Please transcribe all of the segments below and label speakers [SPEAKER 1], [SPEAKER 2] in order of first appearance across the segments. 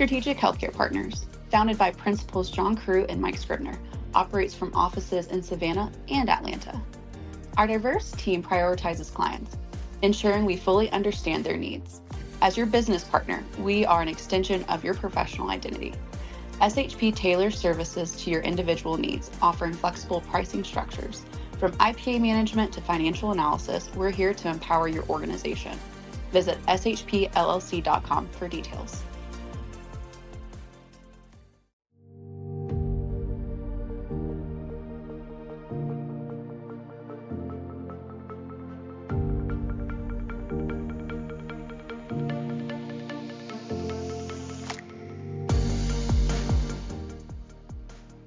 [SPEAKER 1] Strategic Healthcare Partners, founded by principals John Crew and Mike Scribner, operates from offices in Savannah and Atlanta. Our diverse team prioritizes clients, ensuring we fully understand their needs. As your business partner, we are an extension of your professional identity. SHP tailors services to your individual needs, offering flexible pricing structures. From IPA management to financial analysis, we're here to empower your organization. Visit shpllc.com for details.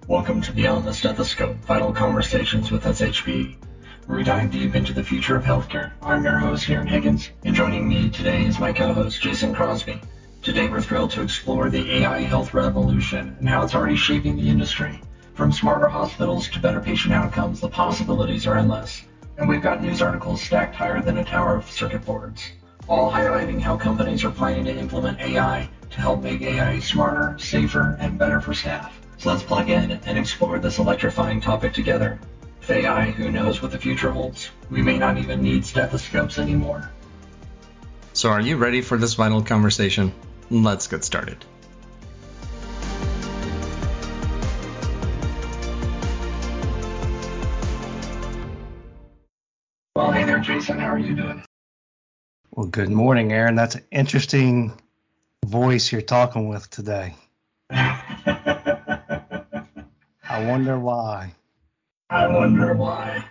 [SPEAKER 2] Welcome to Beyond the Stethoscope Vital Conversations with SHP, where we dive deep into the future of healthcare. I'm your host, Aaron Higgins, and joining me today is my co host, Jason Crosby. Today, we're thrilled to explore the AI health revolution and how it's already shaping the industry. From smarter hospitals to better patient outcomes, the possibilities are endless. And we've got news articles stacked higher than a tower of circuit boards, all highlighting how companies are planning to implement AI to help make AI smarter, safer, and better for staff. So let's plug in and explore this electrifying topic together. With AI, who knows what the future holds? We may not even need stethoscopes anymore.
[SPEAKER 3] So, are you ready for this vital conversation? Let's get started.
[SPEAKER 2] Well, hey there, Jason. How are you doing?
[SPEAKER 4] Well, good morning, Aaron. That's an interesting voice you're talking with today. I wonder why.
[SPEAKER 2] I wonder why.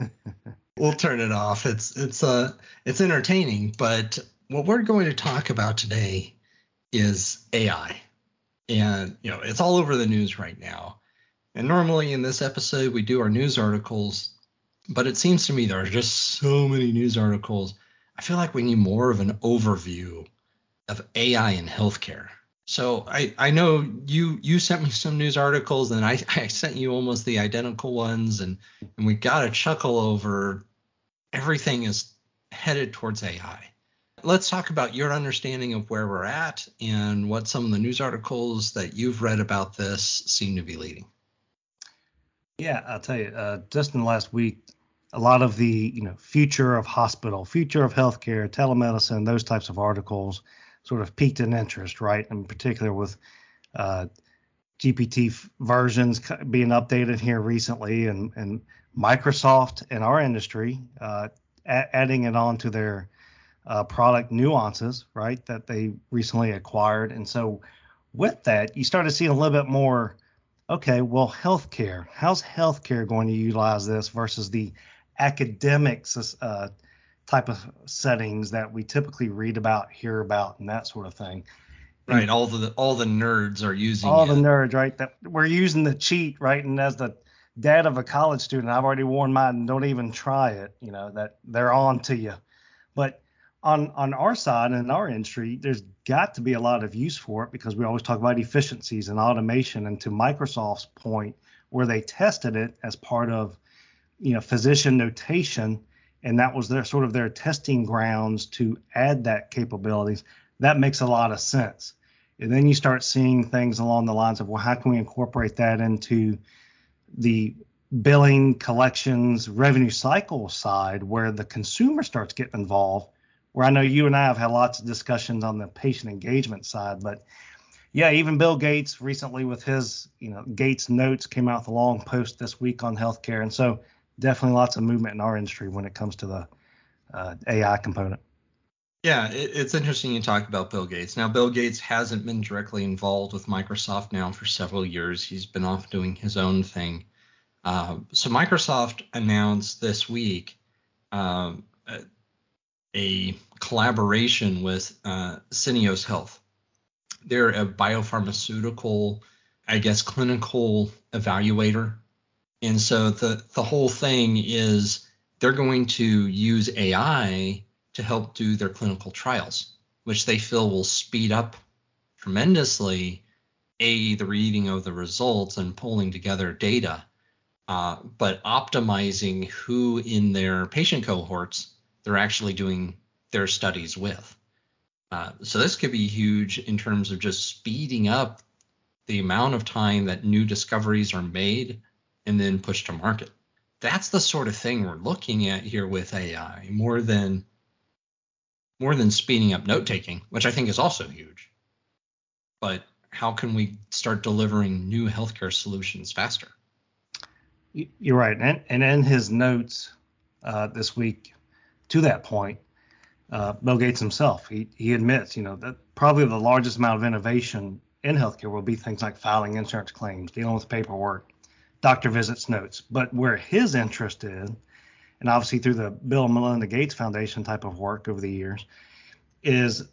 [SPEAKER 3] we'll turn it off. It's it's uh it's entertaining, but what we're going to talk about today is AI. And you know, it's all over the news right now. And normally in this episode we do our news articles, but it seems to me there are just so many news articles. I feel like we need more of an overview of AI in healthcare. So I, I know you you sent me some news articles and I, I sent you almost the identical ones and, and we got a chuckle over everything is headed towards AI. Let's talk about your understanding of where we're at and what some of the news articles that you've read about this seem to be leading.
[SPEAKER 4] Yeah, I'll tell you, uh, just in the last week, a lot of the you know future of hospital, future of healthcare, telemedicine, those types of articles sort of peaked in interest, right? In particular with uh, GPT f- versions being updated here recently, and and Microsoft in our industry uh, a- adding it on to their uh, product nuances, right? That they recently acquired, and so with that, you started seeing a little bit more. Okay, well, healthcare. How's healthcare going to utilize this versus the academics uh, type of settings that we typically read about, hear about, and that sort of thing.
[SPEAKER 3] Right. All the all the nerds are using
[SPEAKER 4] all
[SPEAKER 3] it.
[SPEAKER 4] the nerds, right? That we're using the cheat, right? And as the dad of a college student, I've already warned mine, don't even try it. You know that they're on to you. But on on our side and in our industry, there's got to be a lot of use for it because we always talk about efficiencies and automation. And to Microsoft's point, where they tested it as part of you know physician notation and that was their sort of their testing grounds to add that capabilities. That makes a lot of sense. And then you start seeing things along the lines of, well, how can we incorporate that into the billing, collections, revenue cycle side where the consumer starts getting involved? Where I know you and I have had lots of discussions on the patient engagement side, but yeah, even Bill Gates recently with his, you know, Gates notes came out with a long post this week on healthcare. And so definitely lots of movement in our industry when it comes to the uh, AI component.
[SPEAKER 3] Yeah, it, it's interesting you talk about Bill Gates. Now, Bill Gates hasn't been directly involved with Microsoft now for several years. He's been off doing his own thing. Uh, so Microsoft announced this week um, a, collaboration with uh, Syneos Health. They're a biopharmaceutical, I guess, clinical evaluator and so the the whole thing is they're going to use AI to help do their clinical trials, which they feel will speed up tremendously a the reading of the results and pulling together data, uh, but optimizing who in their patient cohorts they're actually doing their studies with. Uh, so this could be huge in terms of just speeding up the amount of time that new discoveries are made and then push to market. That's the sort of thing we're looking at here with AI more than more than speeding up note taking, which I think is also huge. But how can we start delivering new healthcare solutions faster?
[SPEAKER 4] You're right, and and in his notes uh, this week, to that point, uh, Bill Gates himself he he admits, you know, that probably the largest amount of innovation in healthcare will be things like filing insurance claims, dealing with paperwork, doctor visits, notes. But where his interest is, and obviously through the Bill and Melinda Gates Foundation type of work over the years, is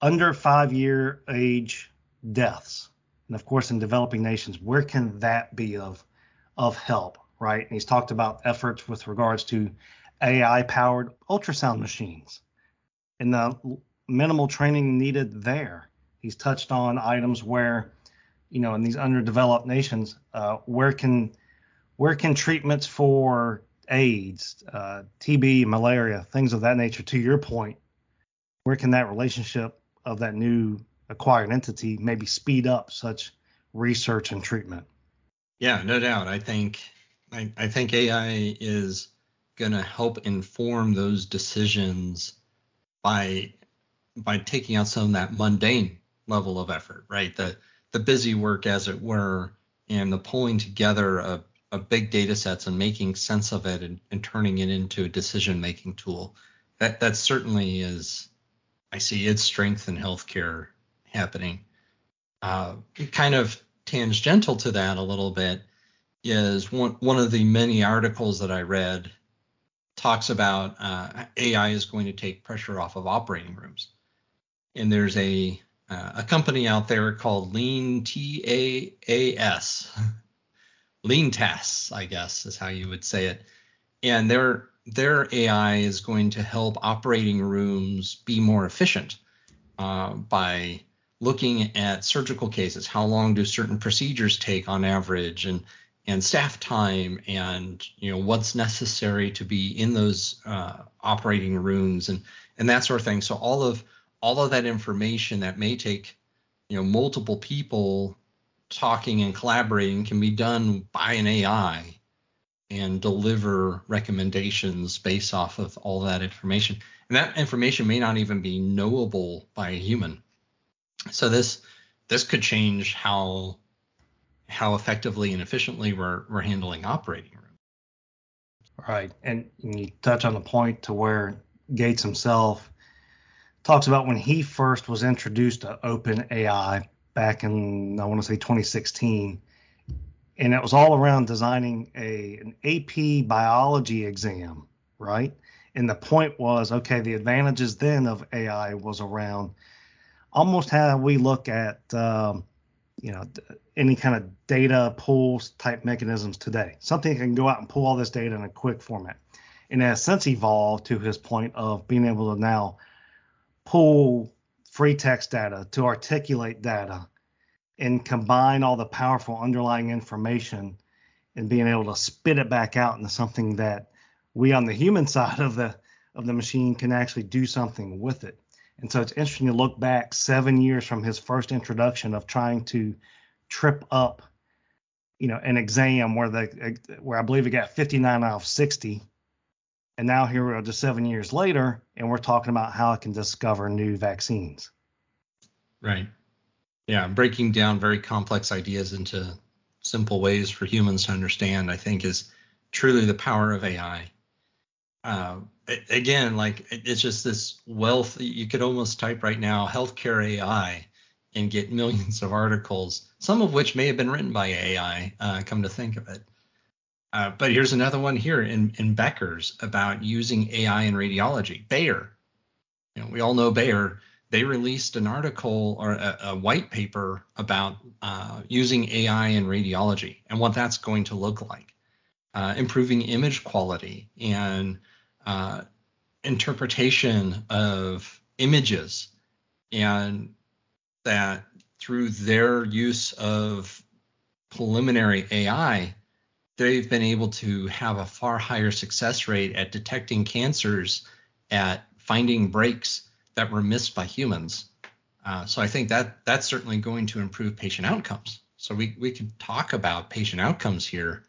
[SPEAKER 4] under five year age deaths. And of course, in developing nations, where can that be of of help, right? And he's talked about efforts with regards to AI powered ultrasound machines and the minimal training needed there. He's touched on items where, you know, in these underdeveloped nations, uh, where can where can treatments for AIDS, uh, TB, malaria, things of that nature, to your point, where can that relationship of that new acquired entity maybe speed up such research and treatment?
[SPEAKER 3] Yeah, no doubt. I think I, I think AI is going to help inform those decisions by by taking out some of that mundane level of effort, right? The the busy work, as it were, and the pulling together of, of big data sets and making sense of it and, and turning it into a decision making tool. That that certainly is I see its strength in healthcare happening. Uh, kind of tangential to that a little bit is one one of the many articles that I read talks about uh, AI is going to take pressure off of operating rooms, and there's a uh, a company out there called Lean T A A S, Lean TAS, I guess is how you would say it, and their their AI is going to help operating rooms be more efficient uh, by looking at surgical cases. How long do certain procedures take on average, and and staff time, and you know what's necessary to be in those uh, operating rooms, and and that sort of thing. So all of all of that information that may take you know multiple people talking and collaborating can be done by an AI and deliver recommendations based off of all that information. And that information may not even be knowable by a human. So this this could change how how effectively and efficiently we're we're handling operating room.
[SPEAKER 4] Right. And you touch on the point to where Gates himself talks about when he first was introduced to OpenAI back in I want to say 2016 and it was all around designing a an AP biology exam, right? And the point was, okay, the advantages then of AI was around almost how we look at, um, you know, any kind of data pools type mechanisms today. Something can go out and pull all this data in a quick format. And has since evolved to his point of being able to now pull free text data to articulate data and combine all the powerful underlying information and being able to spit it back out into something that we on the human side of the of the machine can actually do something with it. And so it's interesting to look back seven years from his first introduction of trying to trip up, you know, an exam where the where I believe it got 59 out of 60. And now here we are just seven years later, and we're talking about how it can discover new vaccines.
[SPEAKER 3] Right. Yeah, breaking down very complex ideas into simple ways for humans to understand, I think, is truly the power of AI. Uh, again, like it's just this wealth. You could almost type right now healthcare AI and get millions of articles, some of which may have been written by AI, uh, come to think of it. Uh, but here's another one here in, in Becker's about using AI in radiology. Bayer, you know, we all know Bayer they released an article or a, a white paper about uh, using AI in radiology and what that's going to look like, uh, improving image quality and uh, interpretation of images, and that through their use of preliminary AI, they've been able to have a far higher success rate at detecting cancers, at finding breaks that were missed by humans. Uh, so I think that that's certainly going to improve patient outcomes. So we we can talk about patient outcomes here,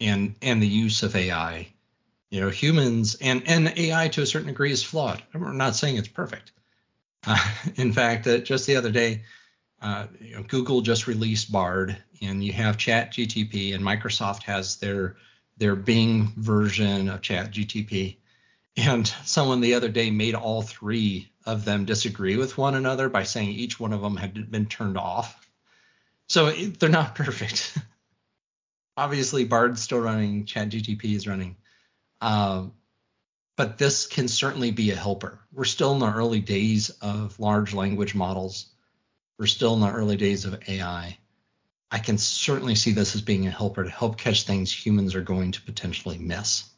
[SPEAKER 3] and and the use of AI. You know, humans and and AI to a certain degree is flawed. We're not saying it's perfect. Uh, in fact, uh, just the other day, uh, you know, Google just released Bard, and you have Chat GTP, and Microsoft has their their Bing version of Chat GTP. And someone the other day made all three of them disagree with one another by saying each one of them had been turned off. So it, they're not perfect. Obviously, Bard's still running, ChatGTP is running. Um, but this can certainly be a helper. We're still in the early days of large language models. We're still in the early days of AI. I can certainly see this as being a helper to help catch things humans are going to potentially miss.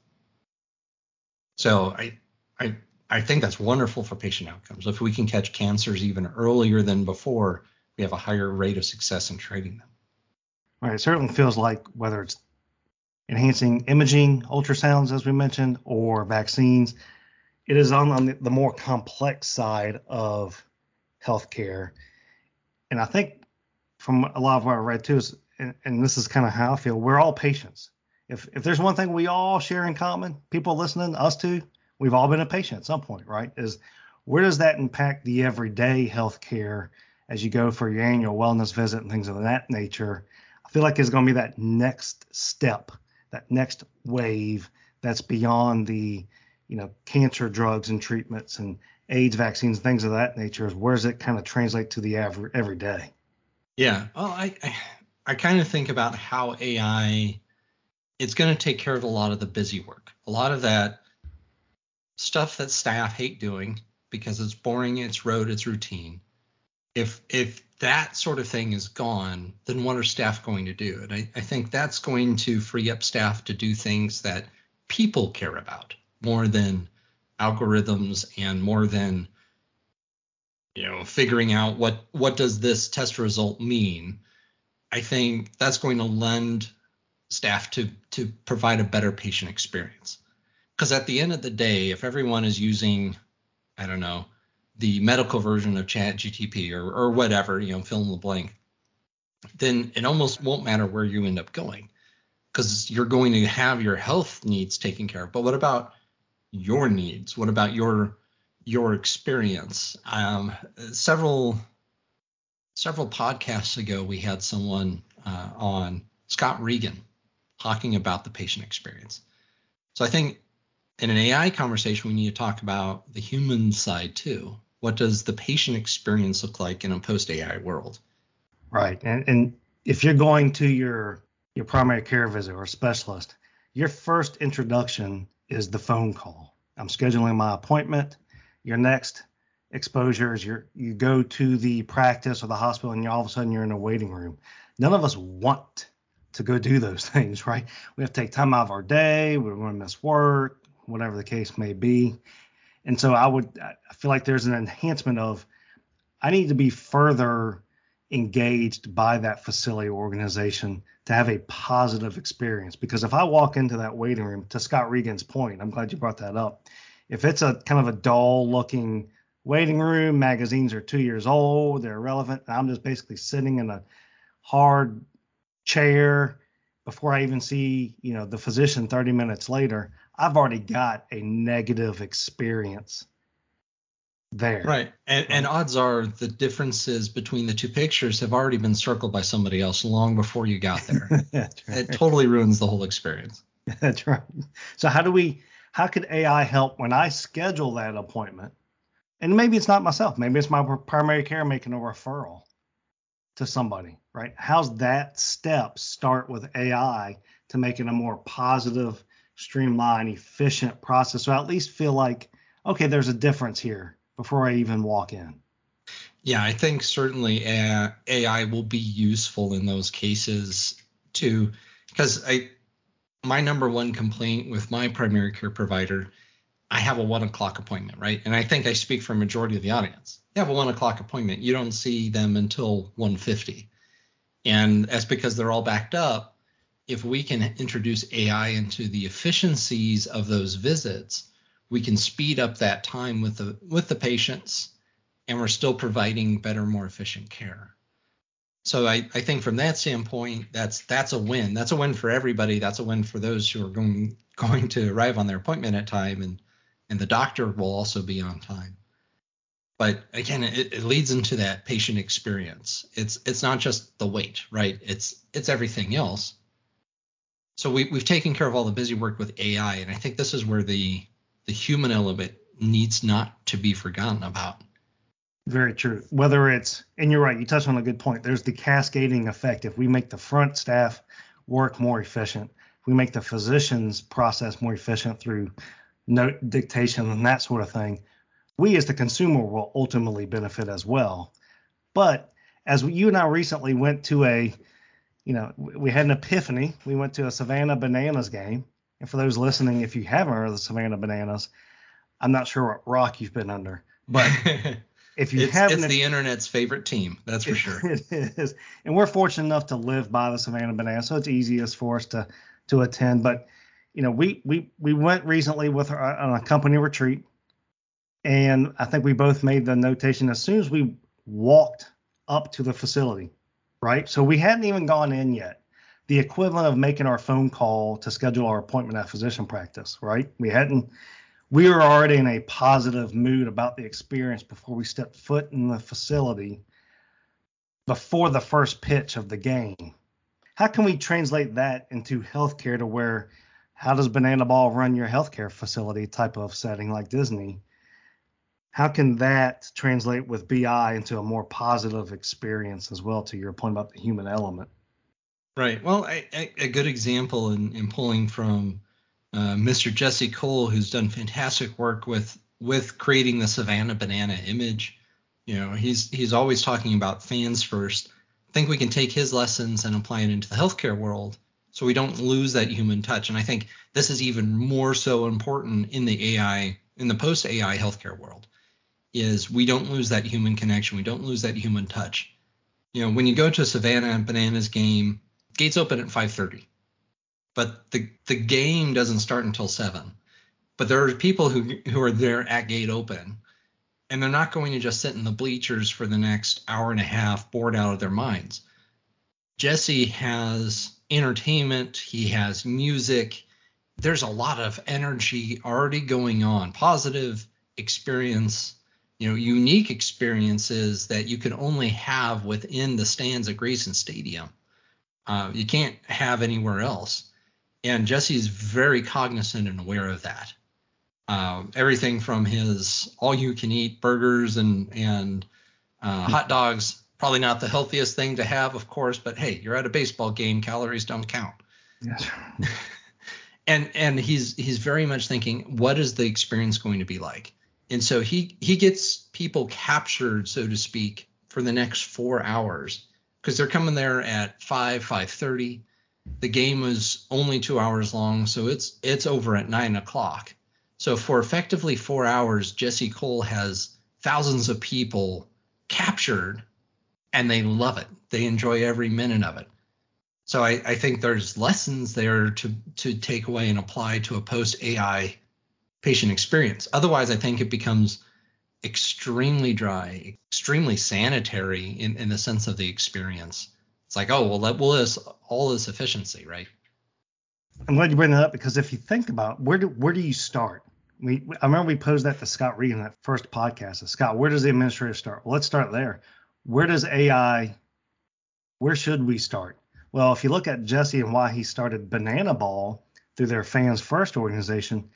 [SPEAKER 3] So I, I, I think that's wonderful for patient outcomes. If we can catch cancers even earlier than before, we have a higher rate of success in treating them.
[SPEAKER 4] Right. It certainly feels like whether it's enhancing imaging, ultrasounds, as we mentioned, or vaccines, it is on, on the more complex side of healthcare. And I think from a lot of what I read too is, and, and this is kind of how I feel, we're all patients. If if there's one thing we all share in common, people listening, us too, we've all been a patient at some point, right? Is where does that impact the everyday healthcare as you go for your annual wellness visit and things of that nature? I feel like it's going to be that next step, that next wave that's beyond the, you know, cancer drugs and treatments and AIDS vaccines, things of that nature. Is where does it kind of translate to the every, everyday?
[SPEAKER 3] Yeah. Well, I I, I kind of think about how AI it's going to take care of a lot of the busy work. A lot of that stuff that staff hate doing because it's boring, it's rote, it's routine. If if that sort of thing is gone, then what are staff going to do? And I, I think that's going to free up staff to do things that people care about more than algorithms and more than you know figuring out what what does this test result mean i think that's going to lend staff to to provide a better patient experience. Because at the end of the day if everyone is using i don't know the medical version of chat gtp or, or whatever you know fill in the blank then it almost won't matter where you end up going because you're going to have your health needs taken care of. But what about your needs what about your your experience. Um, several several podcasts ago, we had someone uh, on Scott Regan talking about the patient experience. So I think in an AI conversation, we need to talk about the human side too. What does the patient experience look like in a post AI world?
[SPEAKER 4] Right, and and if you're going to your your primary care visit or specialist, your first introduction is the phone call. I'm scheduling my appointment your next exposure is your you go to the practice or the hospital and you all of a sudden you're in a waiting room. None of us want to go do those things, right? We have to take time out of our day. We're going to miss work, whatever the case may be. And so I would I feel like there's an enhancement of I need to be further engaged by that facility or organization to have a positive experience because if I walk into that waiting room to Scott Regan's point, I'm glad you brought that up if it's a kind of a dull looking waiting room, magazines are two years old, they're irrelevant. and I'm just basically sitting in a hard chair before I even see, you know, the physician 30 minutes later. I've already got a negative experience there.
[SPEAKER 3] Right. And, and odds are the differences between the two pictures have already been circled by somebody else long before you got there. right. It totally ruins the whole experience.
[SPEAKER 4] That's right. So how do we how could AI help when I schedule that appointment? And maybe it's not myself, maybe it's my primary care making a referral to somebody, right? How's that step start with AI to make it a more positive, streamlined, efficient process? So I at least feel like, okay, there's a difference here before I even walk in.
[SPEAKER 3] Yeah, I think certainly AI will be useful in those cases too, because I my number one complaint with my primary care provider, I have a one o'clock appointment, right? And I think I speak for a majority of the audience. You have a one o'clock appointment. You don't see them until 150. And that's because they're all backed up. If we can introduce AI into the efficiencies of those visits, we can speed up that time with the with the patients and we're still providing better more efficient care. So I, I think from that standpoint that's that's a win. That's a win for everybody. That's a win for those who are going going to arrive on their appointment at time and and the doctor will also be on time. But again it, it leads into that patient experience. It's it's not just the wait right? It's it's everything else. So we, we've taken care of all the busy work with ai and i think this is where the the human element needs not to be forgotten about
[SPEAKER 4] Very true. Whether it's, and you're right, you touched on a good point. There's the cascading effect. If we make the front staff work more efficient, we make the physicians process more efficient through note dictation and that sort of thing, we as the consumer will ultimately benefit as well. But as you and I recently went to a, you know, we had an epiphany. We went to a Savannah Bananas game. And for those listening, if you haven't heard of the Savannah Bananas, I'm not sure what rock you've been under, but if you
[SPEAKER 3] it's,
[SPEAKER 4] haven't,
[SPEAKER 3] it's the internet's favorite team that's for sure
[SPEAKER 4] it is, and we're fortunate enough to live by the Savannah Bananas, so it's easiest for us to to attend. But you know, we we we went recently with our, on a company retreat, and I think we both made the notation as soon as we walked up to the facility, right? So we hadn't even gone in yet. The equivalent of making our phone call to schedule our appointment at physician practice, right? We hadn't we were already in a positive mood about the experience before we stepped foot in the facility before the first pitch of the game. How can we translate that into healthcare to where how does Banana Ball run your healthcare facility type of setting like Disney? How can that translate with BI into a more positive experience as well to your point about the human element?
[SPEAKER 3] Right. Well, I, I, a good example in, in pulling from uh, Mr. Jesse Cole, who's done fantastic work with with creating the Savannah Banana image. You know, he's he's always talking about fans first. I think we can take his lessons and apply it into the healthcare world, so we don't lose that human touch. And I think this is even more so important in the AI in the post AI healthcare world, is we don't lose that human connection. We don't lose that human touch. You know, when you go to a Savannah Bananas game, gates open at 5:30 but the the game doesn't start until seven. But there are people who who are there at gate open, and they're not going to just sit in the bleachers for the next hour and a half, bored out of their minds. Jesse has entertainment. He has music. There's a lot of energy already going on. Positive experience, you know, unique experiences that you can only have within the stands at Grayson Stadium. Uh, you can't have anywhere else and Jesse's very cognizant and aware of that. Uh, everything from his all-you-can-eat burgers and and uh, hot dogs, probably not the healthiest thing to have, of course, but hey, you're at a baseball game, calories don't count.
[SPEAKER 4] Yes.
[SPEAKER 3] and and he's he's very much thinking, what is the experience going to be like? And so he he gets people captured, so to speak, for the next four hours because they're coming there at five, five thirty the game was only two hours long, so it's it's over at nine o'clock. So for effectively four hours, Jesse Cole has thousands of people captured, and they love it. They enjoy every minute of it. So I, I think there's lessons there to to take away and apply to a post AI patient experience. Otherwise, I think it becomes extremely dry, extremely sanitary in, in the sense of the experience. It's like, oh well, that will is all this efficiency, right?
[SPEAKER 4] I'm glad you bring that up because if you think about where do where do you start? We I remember we posed that to Scott Reed in that first podcast. Scott, where does the administrator start? Well, let's start there. Where does AI? Where should we start? Well, if you look at Jesse and why he started Banana Ball through their Fans First organization,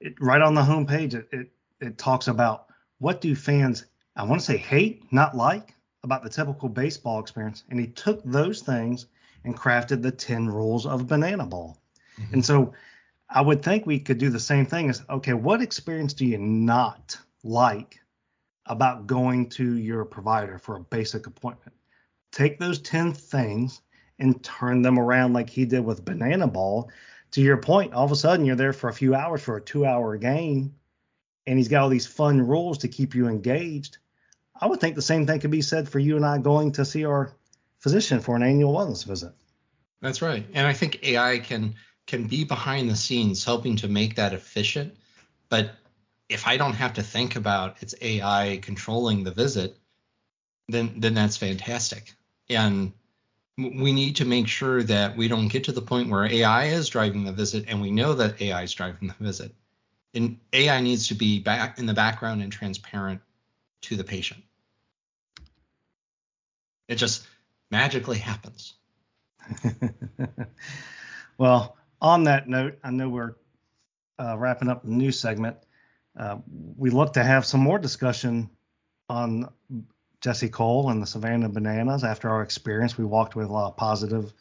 [SPEAKER 4] it, right on the homepage, it, it it talks about what do fans I want to say hate, not like, about the typical baseball experience, and he took those things and crafted the 10 rules of banana ball. Mm-hmm. And so I would think we could do the same thing as okay, what experience do you not like about going to your provider for a basic appointment? Take those 10 things and turn them around like he did with banana ball. To your point, all of a sudden you're there for a few hours for a two hour game, and he's got all these fun rules to keep you engaged. I would think the same thing could be said for you and I going to see our physician for an annual wellness visit.
[SPEAKER 3] That's right. And I think AI can can be behind the scenes helping to make that efficient, but if I don't have to think about it's AI controlling the visit, then then that's fantastic. And we need to make sure that we don't get to the point where AI is driving the visit and we know that AI is driving the visit. And AI needs to be back in the background and transparent to the patient. It just magically happens.
[SPEAKER 4] well, on that note, I know we're uh, wrapping up the news segment. Uh, we look to have some more discussion on Jesse Cole and the Savannah Bananas after our experience. We walked with a lot of positive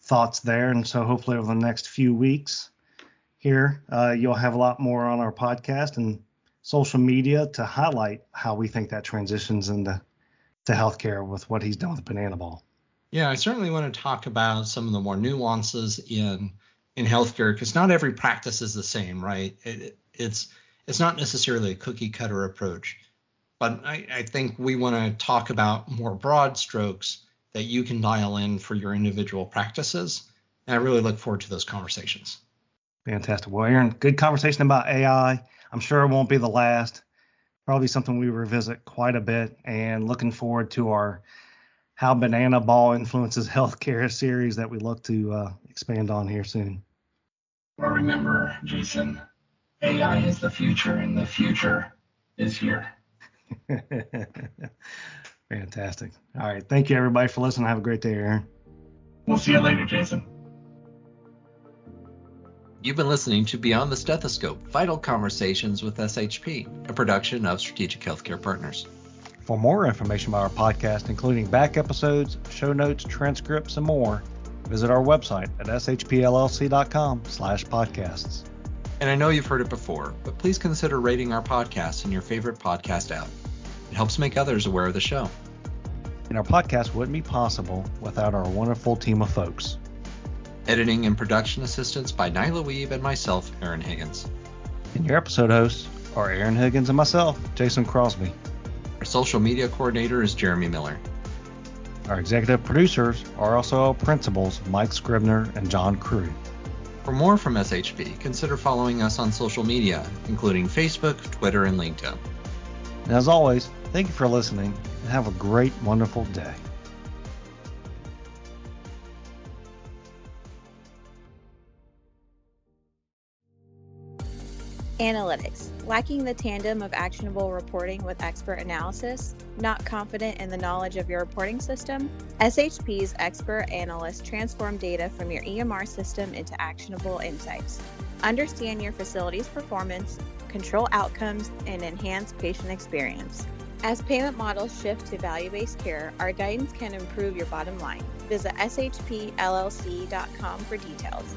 [SPEAKER 4] thoughts there, and so hopefully over the next few weeks here, uh, you'll have a lot more on our podcast and social media to highlight how we think that transitions into to healthcare with what he's done with Banana Ball.
[SPEAKER 3] Yeah, I certainly want to talk about some of the more nuances in in healthcare because not every practice is the same, right? It, it's it's not necessarily a cookie cutter approach, but I, I think we want to talk about more broad strokes that you can dial in for your individual practices. And I really look forward to those conversations.
[SPEAKER 4] Fantastic. Well, Aaron, good conversation about AI. I'm sure it won't be the last. Probably something we revisit quite a bit, and looking forward to our how banana ball influences healthcare series that we look to uh, expand on here soon.
[SPEAKER 2] Well, remember, Jason, AI is the future, and the future is here.
[SPEAKER 4] Fantastic. All right. Thank you, everybody, for listening. Have a great day, Aaron.
[SPEAKER 2] We'll see you later, Jason.
[SPEAKER 3] You've been listening to Beyond the Stethoscope Vital Conversations with SHP, a production of Strategic Healthcare Partners.
[SPEAKER 4] For more information about our podcast, including back episodes, show notes, transcripts, and more, visit our website at shpllc.com slash podcasts.
[SPEAKER 3] And I know you've heard it before, but please consider rating our podcast in your favorite podcast app. It helps make others aware of the show.
[SPEAKER 4] And our podcast wouldn't be possible without our wonderful team of folks.
[SPEAKER 3] Editing and production assistance by Nyla Wiebe and myself, Aaron Higgins.
[SPEAKER 4] And your episode hosts are Aaron Higgins and myself, Jason Crosby.
[SPEAKER 3] Our social media coordinator is Jeremy Miller.
[SPEAKER 4] Our executive producers are also our principals, Mike Scribner and John Crew.
[SPEAKER 3] For more from SHP, consider following us on social media, including Facebook, Twitter, and LinkedIn.
[SPEAKER 4] And as always, thank you for listening and have a great, wonderful day.
[SPEAKER 5] Analytics. Lacking the tandem of actionable reporting with expert analysis? Not confident in the knowledge of your reporting system? SHP's expert analysts transform data from your EMR system into actionable insights. Understand your facility's performance, control outcomes, and enhance patient experience. As payment models shift to value based care, our guidance can improve your bottom line. Visit shpllc.com for details.